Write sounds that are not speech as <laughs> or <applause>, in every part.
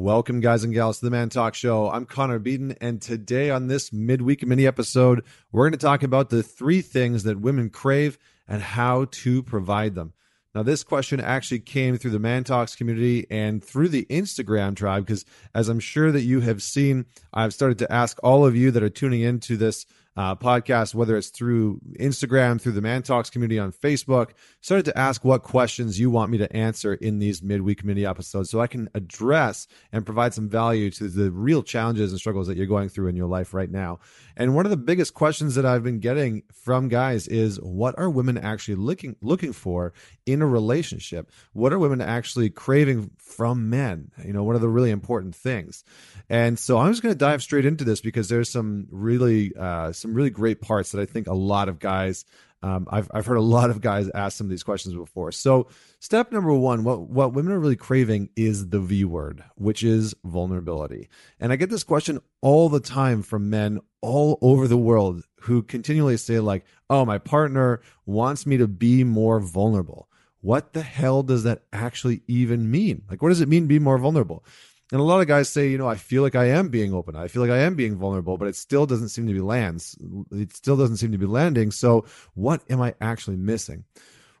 Welcome, guys and gals, to the Man Talk Show. I'm Connor Beaton, and today on this midweek mini episode, we're going to talk about the three things that women crave and how to provide them. Now, this question actually came through the ManTalks community and through the Instagram tribe, because as I'm sure that you have seen, I've started to ask all of you that are tuning into this uh, podcast, whether it's through Instagram, through the ManTalks community on Facebook, started to ask what questions you want me to answer in these midweek mini episodes so I can address and provide some value to the real challenges and struggles that you're going through in your life right now. And one of the biggest questions that I've been getting from guys is what are women actually looking looking for in a relationship? What are women actually craving from men? You know, what are the really important things? And so I'm just going to dive straight into this because there's some really uh, some really great parts that I think a lot of guys. Um, I've I've heard a lot of guys ask some of these questions before. So step number one, what what women are really craving is the V word, which is vulnerability. And I get this question all the time from men all over the world who continually say like, "Oh, my partner wants me to be more vulnerable." What the hell does that actually even mean? Like, what does it mean to be more vulnerable? And a lot of guys say, you know, I feel like I am being open. I feel like I am being vulnerable, but it still doesn't seem to be lands. It still doesn't seem to be landing. So what am I actually missing?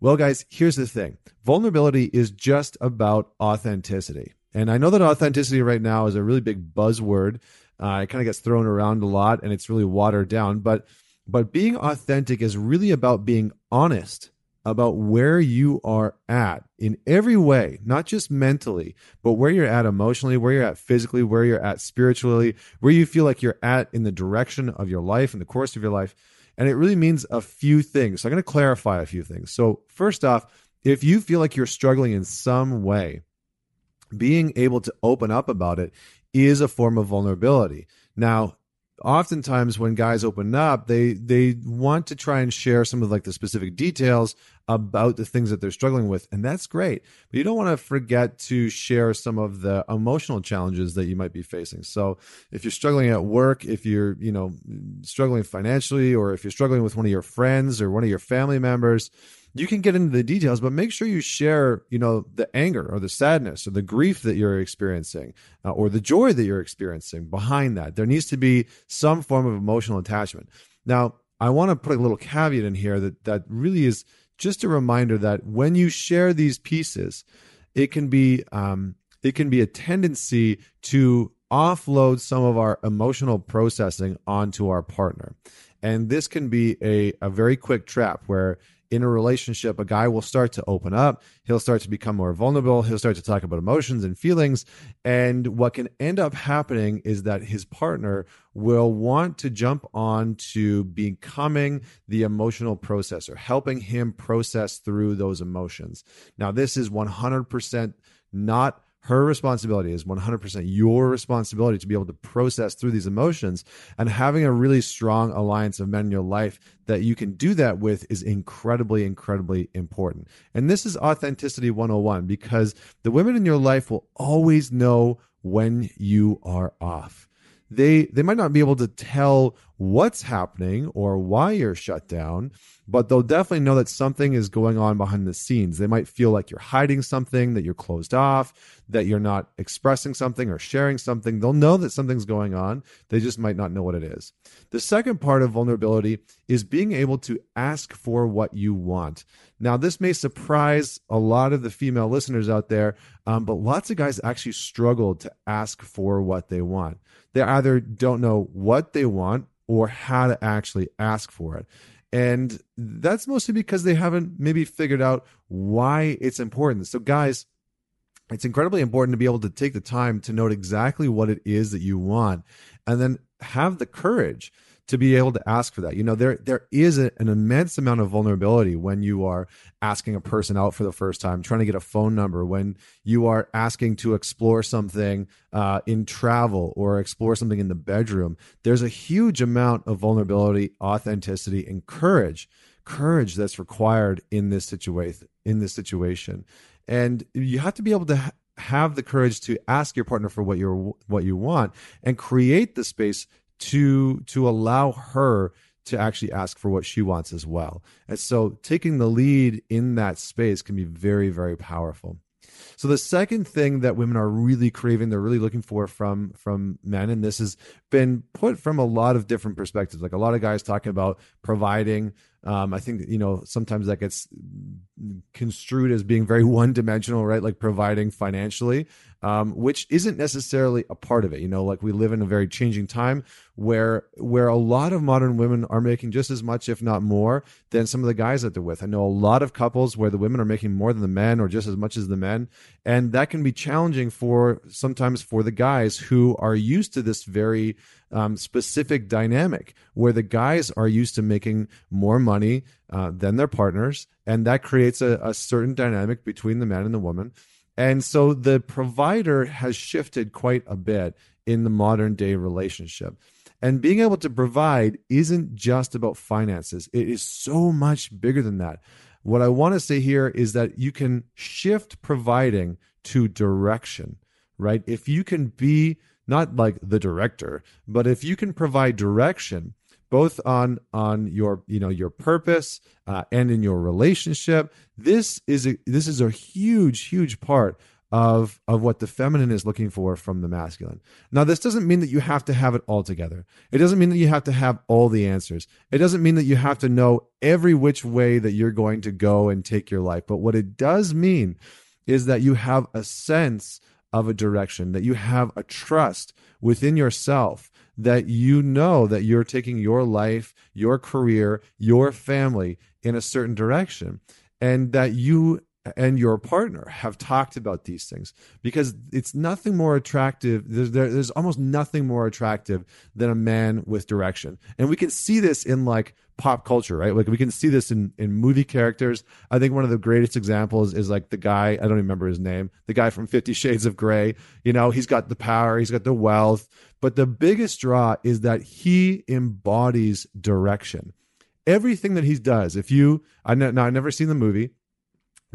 Well, guys, here's the thing. Vulnerability is just about authenticity. And I know that authenticity right now is a really big buzzword. Uh, it kind of gets thrown around a lot and it's really watered down, but but being authentic is really about being honest about where you are at in every way, not just mentally, but where you're at emotionally, where you're at physically, where you're at spiritually, where you feel like you're at in the direction of your life, in the course of your life. And it really means a few things. So I'm going to clarify a few things. So, first off, if you feel like you're struggling in some way, being able to open up about it is a form of vulnerability. Now, oftentimes when guys open up they they want to try and share some of like the specific details about the things that they're struggling with and that's great. But you don't want to forget to share some of the emotional challenges that you might be facing. So if you're struggling at work if you're you know struggling financially or if you're struggling with one of your friends or one of your family members you can get into the details, but make sure you share, you know, the anger or the sadness or the grief that you're experiencing uh, or the joy that you're experiencing behind that. There needs to be some form of emotional attachment. Now, I want to put a little caveat in here that that really is just a reminder that when you share these pieces, it can be um, it can be a tendency to offload some of our emotional processing onto our partner. And this can be a, a very quick trap where in a relationship, a guy will start to open up. He'll start to become more vulnerable. He'll start to talk about emotions and feelings. And what can end up happening is that his partner will want to jump on to becoming the emotional processor, helping him process through those emotions. Now, this is 100% not her responsibility is 100% your responsibility to be able to process through these emotions. And having a really strong alliance of men in your life that you can do that with is incredibly incredibly important. And this is authenticity 101 because the women in your life will always know when you are off. They they might not be able to tell what's happening or why you're shut down but they'll definitely know that something is going on behind the scenes. They might feel like you're hiding something, that you're closed off, that you're not expressing something or sharing something. They'll know that something's going on. They just might not know what it is. The second part of vulnerability is being able to ask for what you want. Now, this may surprise a lot of the female listeners out there, um, but lots of guys actually struggle to ask for what they want. They either don't know what they want or how to actually ask for it. And that's mostly because they haven't maybe figured out why it's important. So, guys, it's incredibly important to be able to take the time to note exactly what it is that you want and then have the courage to be able to ask for that. You know, there there is a, an immense amount of vulnerability when you are asking a person out for the first time, trying to get a phone number, when you are asking to explore something uh, in travel or explore something in the bedroom. There's a huge amount of vulnerability, authenticity, and courage, courage that's required in this situation. In this situation, and you have to be able to. Ha- have the courage to ask your partner for what you what you want and create the space to to allow her to actually ask for what she wants as well. And so taking the lead in that space can be very very powerful. So the second thing that women are really craving, they're really looking for from from men, and this has been put from a lot of different perspectives. Like a lot of guys talking about providing. Um, I think you know sometimes that gets construed as being very <laughs> one dimensional, right? Like providing financially, um, which isn't necessarily a part of it. You know, like we live in a very changing time where where a lot of modern women are making just as much, if not more, than some of the guys that they're with. I know a lot of couples where the women are making more than the men, or just as much as the men, and that can be challenging for sometimes for the guys who are used to this very um, specific dynamic where the guys are used to making more money uh, than their partners, and that creates a, a certain dynamic between the man and the woman. And so the provider has shifted quite a bit in the modern day relationship. And being able to provide isn't just about finances, it is so much bigger than that. What I want to say here is that you can shift providing to direction, right? If you can be not like the director, but if you can provide direction both on on your you know your purpose uh, and in your relationship, this is a this is a huge huge part of of what the feminine is looking for from the masculine. Now this doesn't mean that you have to have it all together. It doesn't mean that you have to have all the answers. It doesn't mean that you have to know every which way that you're going to go and take your life. But what it does mean is that you have a sense of a direction, that you have a trust within yourself that you know that you're taking your life, your career, your family in a certain direction, and that you and your partner have talked about these things because it's nothing more attractive. There's, there, there's almost nothing more attractive than a man with direction. And we can see this in like pop culture, right? Like we can see this in, in movie characters. I think one of the greatest examples is like the guy, I don't remember his name, the guy from Fifty Shades of Grey. You know, he's got the power, he's got the wealth, but the biggest draw is that he embodies direction. Everything that he does, if you, I know, now I've never seen the movie,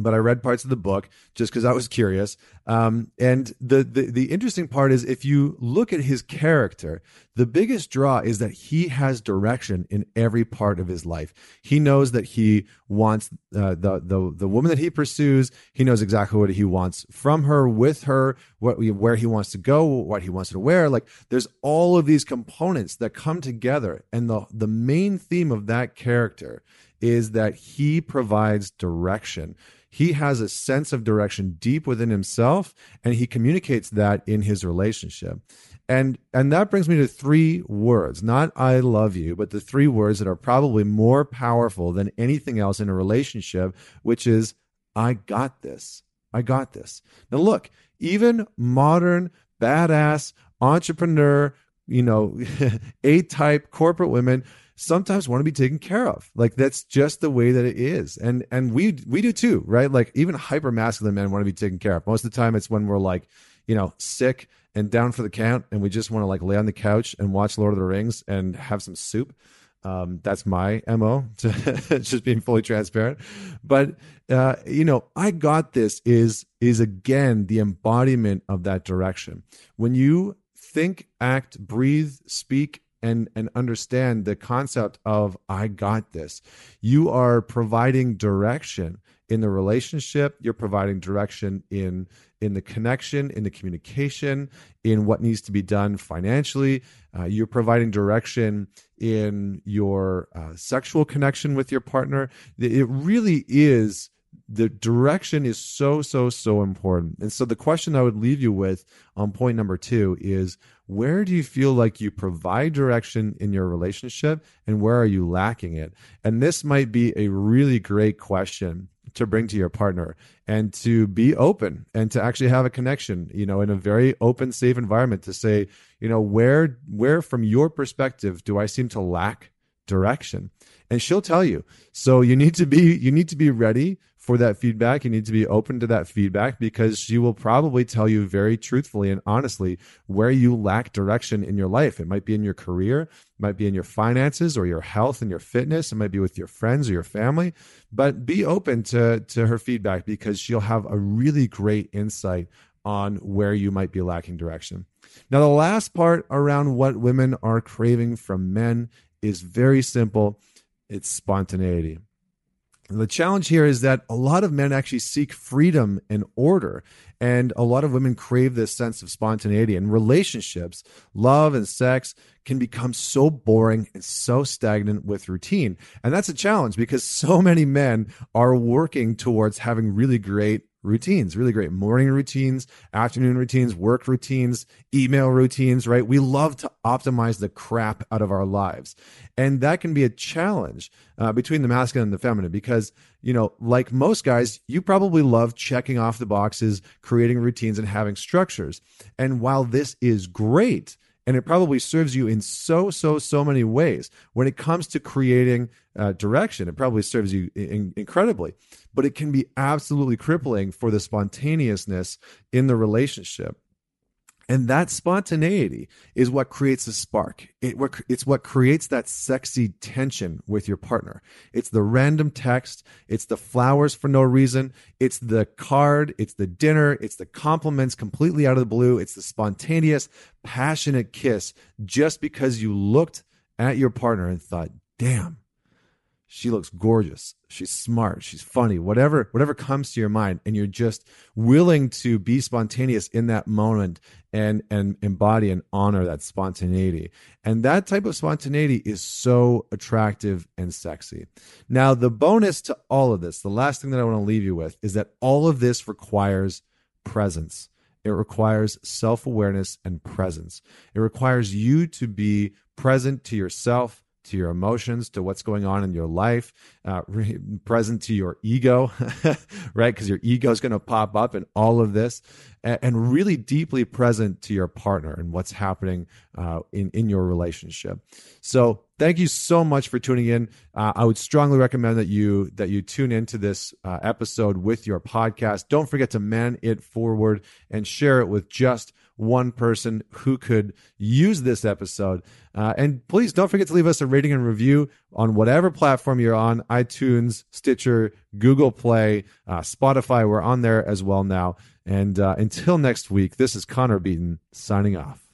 but I read parts of the book just because I was curious. Um, and the, the the interesting part is if you look at his character, the biggest draw is that he has direction in every part of his life. He knows that he wants uh, the the the woman that he pursues. He knows exactly what he wants from her, with her, what where he wants to go, what he wants to wear. Like there's all of these components that come together, and the the main theme of that character is that he provides direction he has a sense of direction deep within himself and he communicates that in his relationship. And and that brings me to three words not i love you but the three words that are probably more powerful than anything else in a relationship which is i got this. I got this. Now look even modern badass entrepreneur you know <laughs> a type corporate women sometimes want to be taken care of. Like that's just the way that it is. And and we we do too, right? Like even hyper masculine men want to be taken care of. Most of the time it's when we're like, you know, sick and down for the count and we just want to like lay on the couch and watch Lord of the Rings and have some soup. Um, that's my mo to <laughs> just being fully transparent. But uh, you know, I got this is is again the embodiment of that direction. When you think, act, breathe, speak, and and understand the concept of I got this. You are providing direction in the relationship, you're providing direction in in the connection, in the communication, in what needs to be done financially. Uh, you're providing direction in your uh, sexual connection with your partner. It really is the direction is so so so important and so the question i would leave you with on point number two is where do you feel like you provide direction in your relationship and where are you lacking it? And this might be a really great question to bring to your partner and to be open and to actually have a connection you know in a very open safe environment to say you know where where from your perspective do i seem to lack direction? And she'll tell you. So you need to be you need to be ready for that feedback. You need to be open to that feedback because she will probably tell you very truthfully and honestly where you lack direction in your life. It might be in your career, it might be in your finances or your health and your fitness. It might be with your friends or your family. But be open to, to her feedback because she'll have a really great insight on where you might be lacking direction. Now, the last part around what women are craving from men is very simple it's spontaneity The challenge here is that a lot of men actually seek freedom and order. And a lot of women crave this sense of spontaneity. And relationships, love and sex can become so boring and so stagnant with routine. And that's a challenge because <laughs> so many men are working towards having really great routines, really great morning routines, afternoon routines, work routines, email routines, right? We love to optimize the crap out of our lives. And that can be a challenge uh, between the masculine and the feminine because, you know, like most guys, you probably love checking off the boxes, creating routines, and having structures. And while this is great, and it probably serves you in so so so many ways when it comes to creating uh, direction it probably serves you in- incredibly but it can be absolutely crippling for the spontaneousness in the relationship and that spontaneity is what creates a spark. It, it's what creates that sexy tension with your partner. It's the random text. It's the flowers for no reason. It's the card. It's the dinner. It's the compliments completely out of the blue. It's the spontaneous, passionate kiss just because you looked at your partner and thought, damn, she looks gorgeous. She's smart. She's funny. Whatever whatever comes to your mind and you're just willing to be spontaneous in that moment and and embody and honor that spontaneity. And that type of spontaneity is so attractive and sexy. Now the bonus to all of this the last thing that i want to leave you with is that all of this requires presence. It requires self-awareness and presence. It requires you to be present to yourself to your emotions, to what's going on in your life, uh, <laughs> re- present to your ego, <laughs> right? Because your ego is going to pop up in all of this, and, and, really deeply present to your partner and what's happening uh, in in your relationship. So, thank you so much for tuning in. Uh, I would strongly recommend that you that you tune into this uh, episode with your podcast. Don't forget to man it forward and share it with just one person who could use this episode. Uh, and please don't forget to leave us a rating and review on whatever platform you're on iTunes, Stitcher, Google Play, uh, Spotify. We're on there as well now. And uh, until next week, this is Connor Beaton signing off.